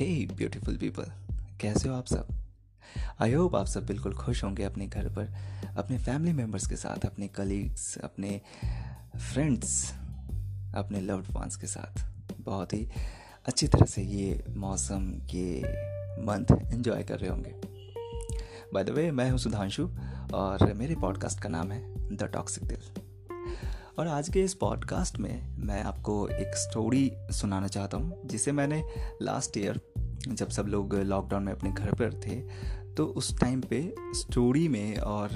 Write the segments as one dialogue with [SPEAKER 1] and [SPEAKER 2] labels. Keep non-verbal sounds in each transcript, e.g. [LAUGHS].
[SPEAKER 1] हे beautiful people कैसे हो आप सब? आई होप आप सब बिल्कुल खुश होंगे अपने घर पर, अपने फैमिली मेंबर्स के साथ, अपने कलीग्स अपने फ्रेंड्स अपने लव्ड वंस के साथ। बहुत ही अच्छी तरह से ये मौसम, ये मंथ एंजॉय कर रहे होंगे। बाय द वे मैं हूँ सुधांशु और मेरे पॉडकास्ट का नाम है द टॉक्सिक दिल और आज के इस पॉडकास्ट में मैं आपको एक स्टोरी सुनाना चाहता हूँ, जिसे मैंने लास्ट ईयर जब सब लोग लॉकडाउन में अपने घर पर थे तो उस टाइम पे स्टोरी में और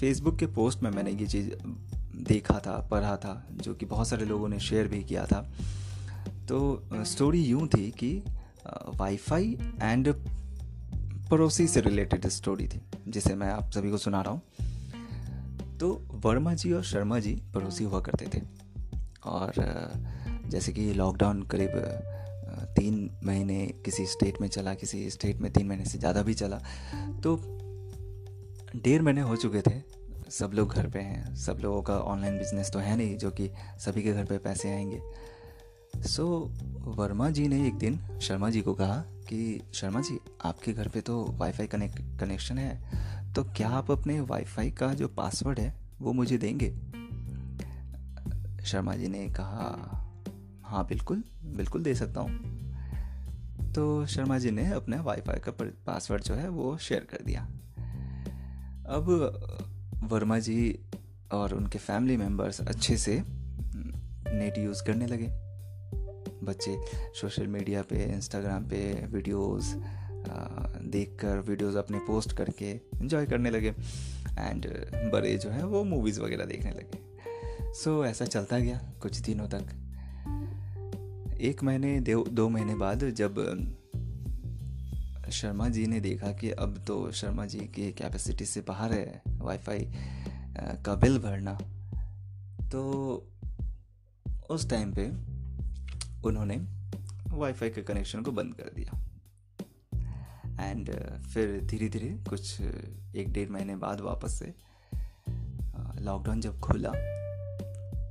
[SPEAKER 1] फेसबुक के पोस्ट में मैंने ये चीज़ देखा था, पढ़ा था, जो कि बहुत सारे लोगों ने शेयर भी किया था। तो स्टोरी यूँ थी कि वाईफाई एंड पड़ोसी से रिलेटेड स्टोरी थी, जिसे मैं आप सभी को सुना रहा हूँ। तो वर्मा जी और शर्मा जी पड़ोसी हुआ करते थे। और जैसे कि लॉकडाउन करीब तीन महीने किसी स्टेट में चला किसी स्टेट में तीन महीने से ज़्यादा भी चला तो डेढ़ महीने हो चुके थे। सब लोग घर पे हैं सब लोगों का ऑनलाइन बिज़नेस तो है नहीं जो कि सभी के घर पे पैसे आएँगे। सो so, वर्मा जी ने एक दिन शर्मा जी को कहा कि शर्मा जी आपके घर पे तो वाईफाई कनेक्ट कनेक्शन है तो क्या आप अपने वाईफाई का जो पासवर्ड है वो मुझे देंगे? शर्मा जी ने कहा हाँ बिल्कुल बिल्कुल दे सकता हूँ। तो शर्मा जी ने अपने वाईफाई का पासवर्ड जो है वो शेयर कर दिया। अब वर्मा जी और उनके फैमिली मेंबर्स अच्छे से नेट यूज़ करने लगे। बच्चे सोशल मीडिया पे इंस्टाग्राम पे वीडियोस देख कर वीडियोज़ अपने पोस्ट करके इन्जॉय करने लगे। एंड बड़े जो है वो मूवीज़ वगैरह देखने लगे। सो so, ऐसा चलता गया कुछ दिनों तक। एक महीने, दो महीने बाद जब, शर्मा जी ने देखा कि अब तो शर्मा जी की कैपेसिटी से बाहर है वाईफाई का बिल भरना तो उस टाइम पे उन्होंने वाईफाई के कनेक्शन को बंद कर दिया। एंड फिर धीरे धीरे कुछ, एक डेढ़ महीने बाद वापस से लॉकडाउन जब खुला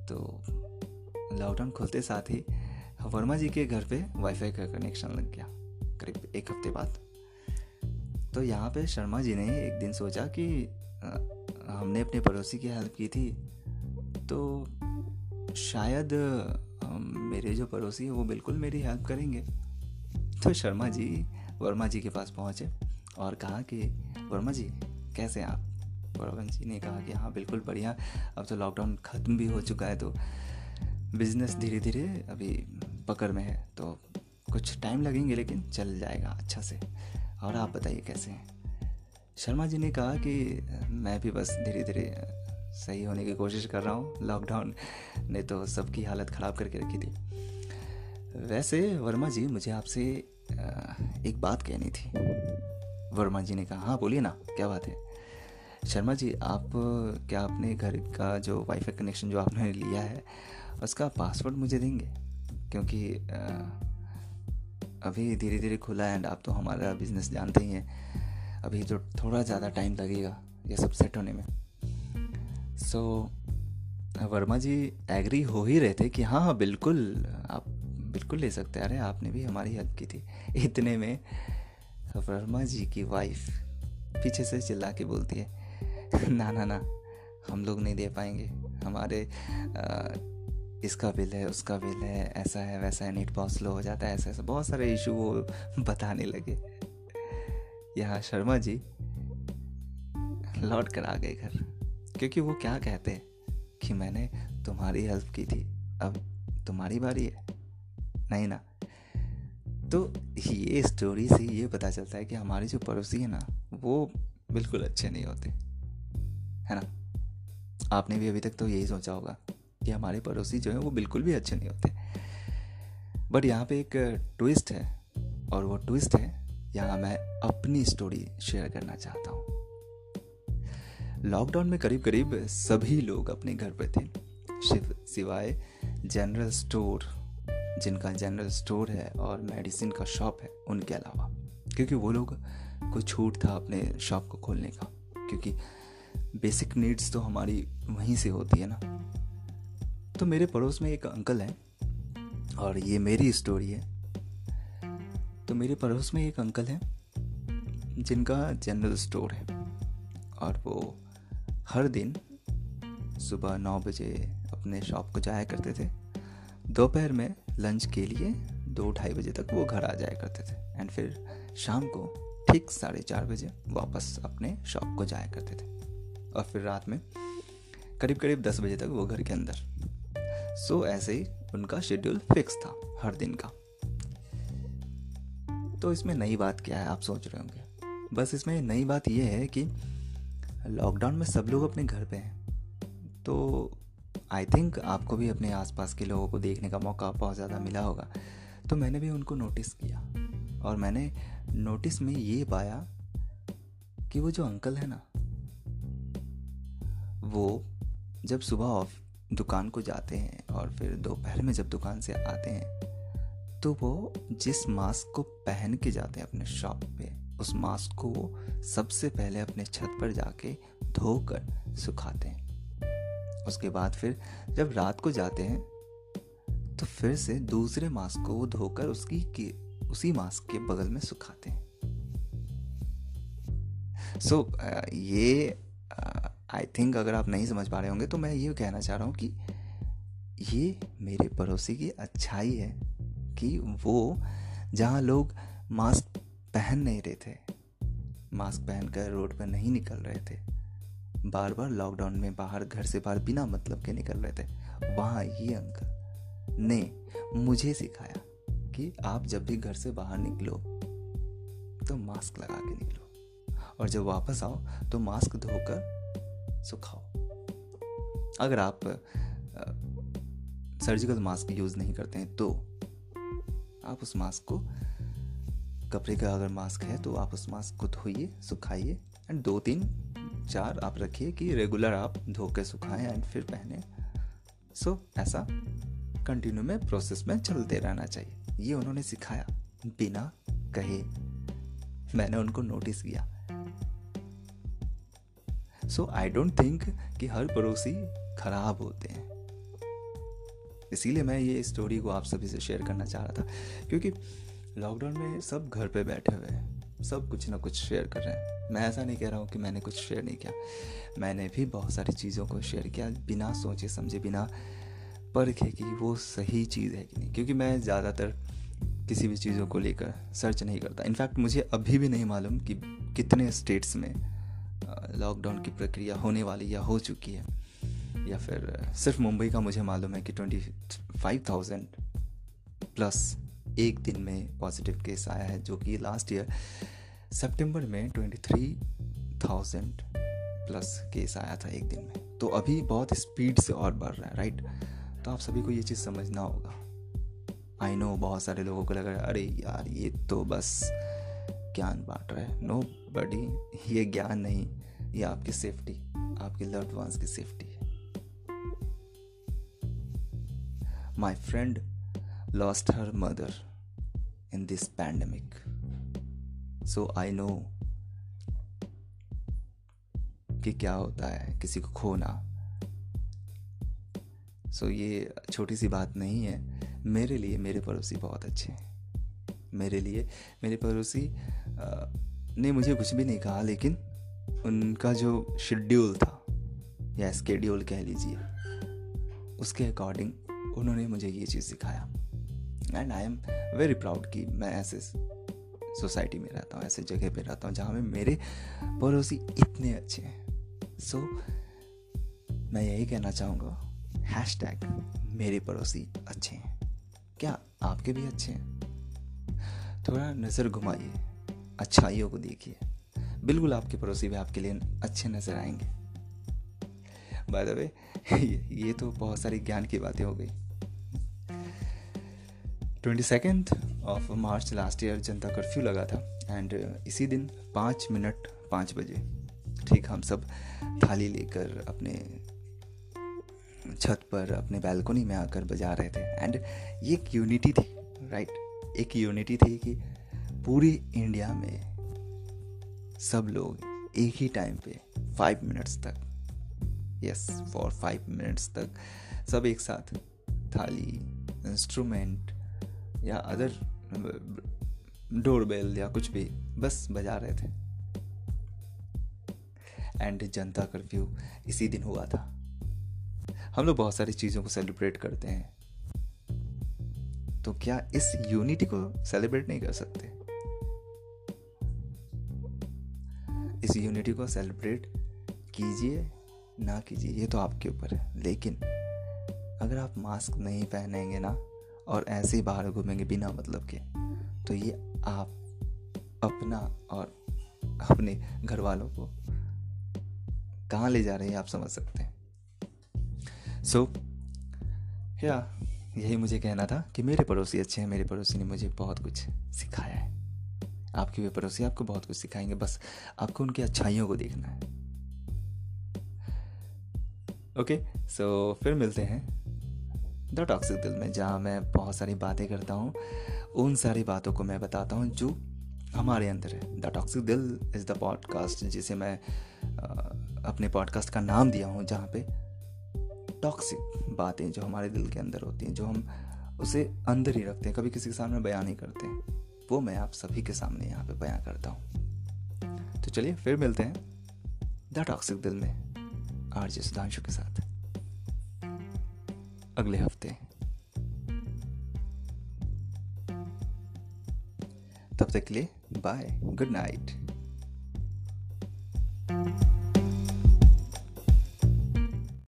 [SPEAKER 1] तो लॉकडाउन खुलते साथ ही वर्मा जी के घर पे वाईफाई का कनेक्शन लग गया, करीब एक हफ़्ते बाद। तो यहाँ पे शर्मा जी ने एक दिन सोचा कि हमने अपने पड़ोसी की हेल्प की थी तो शायद मेरे जो पड़ोसी है वो बिल्कुल मेरी हेल्प करेंगे। तो शर्मा जी, वर्मा जी के पास पहुँचे और कहा कि, वर्मा जी, कैसे हैं आप? वर्मा जी ने कहा कि हाँ बिल्कुल बढ़िया। अब तो लॉकडाउन ख़त्म भी हो चुका है तो बिज़नेस धीरे धीरे अभी पकड़ में है तो कुछ टाइम लगेंगे, लेकिन चल जाएगा अच्छा से। और आप बताइए, कैसे हैं? शर्मा जी ने कहा कि, मैं भी बस धीरे धीरे सही होने की कोशिश कर रहा हूँ। लॉकडाउन ने तो सबकी हालत ख़राब करके रखी थी। वैसे वर्मा जी, मुझे आपसे एक बात कहनी थी। वर्मा जी ने कहा हाँ बोलिए ना, क्या बात है? शर्मा जी, आप, क्या अपने घर का जो वाईफाई कनेक्शन जो आपने लिया है, उसका पासवर्ड मुझे देंगे? क्योंकि अभी धीरे धीरे खुला है एंड आप तो हमारा बिज़नेस जानते ही हैं। अभी तो थोड़ा ज़्यादा टाइम लगेगा ये सब सेट होने में। So so, Verma ji agree हो ही रहे थे कि हाँ हाँ बिल्कुल आप बिल्कुल ले सकते अरे आपने भी हमारी हेल्प की थी। इतने में वर्मा जी की वाइफ पीछे से चिल्ला के बोलती है ना ना ना हम लोग नहीं दे पाएँगे। हमारे आ, इसका बिल है, उसका बिल है, ऐसा है, वैसा है, नेट बहुत स्लो हो जाता है, ऐसा ऐसा, बहुत सारे इशू वो [LAUGHS] बताने लगे। यहाँ शर्मा जी लौट कर आ गए घर, क्योंकि वो क्या कहते हैं कि मैंने तुम्हारी हेल्प की थी, अब तुम्हारी बारी है। नहीं ना? तो ये स्टोरी से ये पता चलता है कि हमारे जो पड़ोसी है ना, वो बिल्कुल अच्छे नहीं होते, है ना? आपने भी अभी तक तो यही सोचा होगा। कि हमारे पड़ोसी जो है वो बिल्कुल भी अच्छे नहीं होते। बट यहाँ पे एक ट्विस्ट है, और वो ट्विस्ट है, यहाँ मैं अपनी स्टोरी शेयर करना चाहता हूँ। लॉकडाउन में करीब करीब सभी लोग अपने घर पर थे सिवाय जनरल स्टोर जिनका जनरल स्टोर है और मेडिसिन का शॉप है, उनके अलावा। क्योंकि वो लोग को छूट था अपने शॉप को खोलने का, क्योंकि बेसिक नीड्स तो हमारी वहीं से होती है ना। तो मेरे पड़ोस में एक अंकल हैं, और ये मेरी स्टोरी है। तो मेरे पड़ोस में एक अंकल हैं, जिनका जनरल स्टोर है, और वो हर दिन सुबह नौ बजे अपने शॉप को जाया करते थे। दोपहर में लंच के लिए दो ढाई बजे तक वो घर आ जाया करते थे एंड फिर शाम को ठीक साढ़े चार बजे वापस अपने शॉप को जाया करते थे। और फिर रात में करीब करीब दस बजे तक वो घर के अंदर सो ऐसे ही उनका शेड्यूल फिक्स था, हर दिन का। तो इसमें नई बात क्या है, आप सोच रहे होंगे। बस इसमें नई बात यह है कि लॉकडाउन में सब लोग अपने घर पे हैं। तो आई थिंक आपको भी अपने आसपास के लोगों को देखने का मौका बहुत ज़्यादा मिला होगा। तो मैंने भी उनको नोटिस किया और मैंने नोटिस में ये पाया कि वो जो अंकल है ना, वो जब सुबह ऑफ़ दुकान को जाते हैं और फिर दोपहर में जब दुकान से आते हैं तो वो जिस मास्क को पहन के जाते हैं अपने शॉप पे उस मास्क को वो सबसे पहले अपने छत पर जाके धोकर सुखाते हैं। उसके बाद फिर जब रात को जाते हैं तो फिर से दूसरे मास्क को वो धोकर उसकी के, उसी मास्क के बगल में सुखाते हैं। सो so, ये आई थिंक अगर आप नहीं समझ पा रहे होंगे तो मैं ये कहना चाह रहा हूँ कि ये मेरे पड़ोसी की अच्छाई है कि वो जहाँ लोग मास्क पहन नहीं रहे थे, मास्क पहनकर रोड पर नहीं निकल रहे थे बार बार लॉकडाउन में बाहर, घर से बाहर बिना मतलब के निकल रहे थे, वहाँ ये अंकल ने मुझे सिखाया कि आप जब भी घर से बाहर निकलो तो मास्क लगा के निकलो। और जब वापस आओ तो मास्क धोकर सुखाओ। अगर आप सर्जिकल मास्क यूज़ नहीं करते हैं तो आप उस मास्क को, कपड़े का अगर मास्क है तो आप उस मास्क को धोइए, सुखाइए एंड दो तीन, चार आप रखिए कि रेगुलर आप धो के सुखाएँ एंड फिर पहने। सो ऐसा कंटिन्यू में प्रोसेस में चलते रहना चाहिए। ये उन्होंने सिखाया। बिना कहे मैंने उनको नोटिस किया। सो आई डोंट थिंक कि हर पड़ोसी खराब होते हैं। इसीलिए मैं ये स्टोरी को आप सभी से शेयर करना चाह रहा था। क्योंकि लॉकडाउन में सब घर पे बैठे हुए हैं। सब कुछ ना कुछ शेयर कर रहे हैं। मैं ऐसा नहीं कह रहा हूँ कि मैंने कुछ शेयर नहीं किया। मैंने भी बहुत सारी चीज़ों को शेयर किया बिना सोचे समझे, बिना परखे कि वो सही चीज़ है कि नहीं। क्योंकि मैं ज़्यादातर किसी भी चीज़ों को लेकर सर्च नहीं करता। इनफैक्ट मुझे अभी भी नहीं मालूम कि कितने स्टेट्स में लॉकडाउन की प्रक्रिया होने वाली या हो चुकी है, या फिर सिर्फ़ मुंबई का मुझे मालूम है कि ट्वेंटी फाइव थाउज़ेंड प्लस एक दिन में पॉजिटिव केस आया है, जो कि लास्ट ईयर सितंबर में twenty three thousand plus case आया था एक दिन में। तो अभी बहुत स्पीड से और बढ़ रहा है राइट तो आप सभी को ये चीज़ समझना होगा। आई नो बहुत सारे लोगों को लग रहा है, अरे यार, ये तो बस ज्ञान बांट रहा है। नो बडी ये ज्ञान नहीं ये आपकी सेफ्टी आपके लव्ड वंस की सेफ्टी है। My friend lost her mother in this pandemic so I know कि क्या होता है किसी को खोना सो so, ये छोटी सी बात नहीं है। मेरे लिए मेरे पड़ोसी बहुत अच्छे हैं। मेरे लिए मेरे पड़ोसी। ने मुझे कुछ भी नहीं कहा लेकिन उनका जो शेड्यूल था या स्केड्यूल कह लीजिए उसके अकॉर्डिंग उन्होंने मुझे ये चीज़ सिखाया। And I am very proud कि मैं ऐसे सोसाइटी में रहता हूँ ऐसे जगह पे रहता हूँ जहाँ में मेरे पड़ोसी इतने अच्छे हैं। सो so, मैं यही कहना चाहूँगा हैश टैग मेरे पड़ोसी अच्छे हैं। क्या आपके भी अच्छे हैं? थोड़ा नज़र घुमाइए, अच्छाइयों को देखिए। बिल्कुल आपके पड़ोसी भी आपके लिए अच्छे नज़र आएँगे। बाय द वे ये तो बहुत सारी ज्ञान की बातें हो गई। Twenty second of March last year Janata curfew लगा था एंड इसी दिन पाँच मिनट पाँच बजे, ठीक, हम सब थाली लेकर अपने छत पर, अपने बैल्कोनी में आकर बजा रहे थे। एंड ये एक यूनिटी थी राइट एक यूनिटी थी कि पूरी इंडिया में सब लोग एक ही टाइम पे फाइव मिनट्स तक यस फॉर फाइव मिनट्स तक सब एक साथ थाली इंस्ट्रूमेंट या अदर डोरबेल या कुछ भी बस बजा रहे थे। एंड जनता कर्फ्यू इसी दिन हुआ था। हम लोग बहुत सारी चीज़ों को सेलिब्रेट करते हैं। तो क्या इस यूनिटी को सेलिब्रेट नहीं कर सकते? इस यूनिटी को सेलिब्रेट कीजिए, ना कीजिए, ये तो आपके ऊपर है। लेकिन अगर आप मास्क नहीं पहनेंगे ना, और ऐसे ही बाहर घूमेंगे बिना मतलब के तो ये आप अपना और अपने घर वालों को कहाँ ले जा रहे हैं आप समझ सकते हैं। सो या यही मुझे कहना था कि मेरे पड़ोसी अच्छे हैं मेरे पड़ोसी ने मुझे बहुत कुछ सिखाया है। आपके भी पड़ोसी आपको बहुत कुछ सिखाएँगे बस आपको उनकी अच्छाइयों को देखना है। ओके okay, सो so, फिर मिलते हैं द टॉक्सिक दिल में जहाँ मैं बहुत सारी बातें करता हूँ। उन सारी बातों को मैं बताता हूँ जो हमारे अंदर है। The toxic dil is the podcast जिसे मैं अपने पॉडकास्ट का नाम दिया हूँ जहाँ पे टॉक्सिक बातें जो हमारे दिल के अंदर होती हैं, जो हम उसे अंदर ही रखते हैं, कभी किसी के सामने बयान नहीं करते वो मैं आप सभी के सामने यहाँ पे बयान करता हूँ। तो चलिए, फिर मिलते हैं द टॉक्सिक दिल में, आरजे सुधांशु के साथ। अगले हफ़्ते। तब तक के लिए बाय गुड नाइट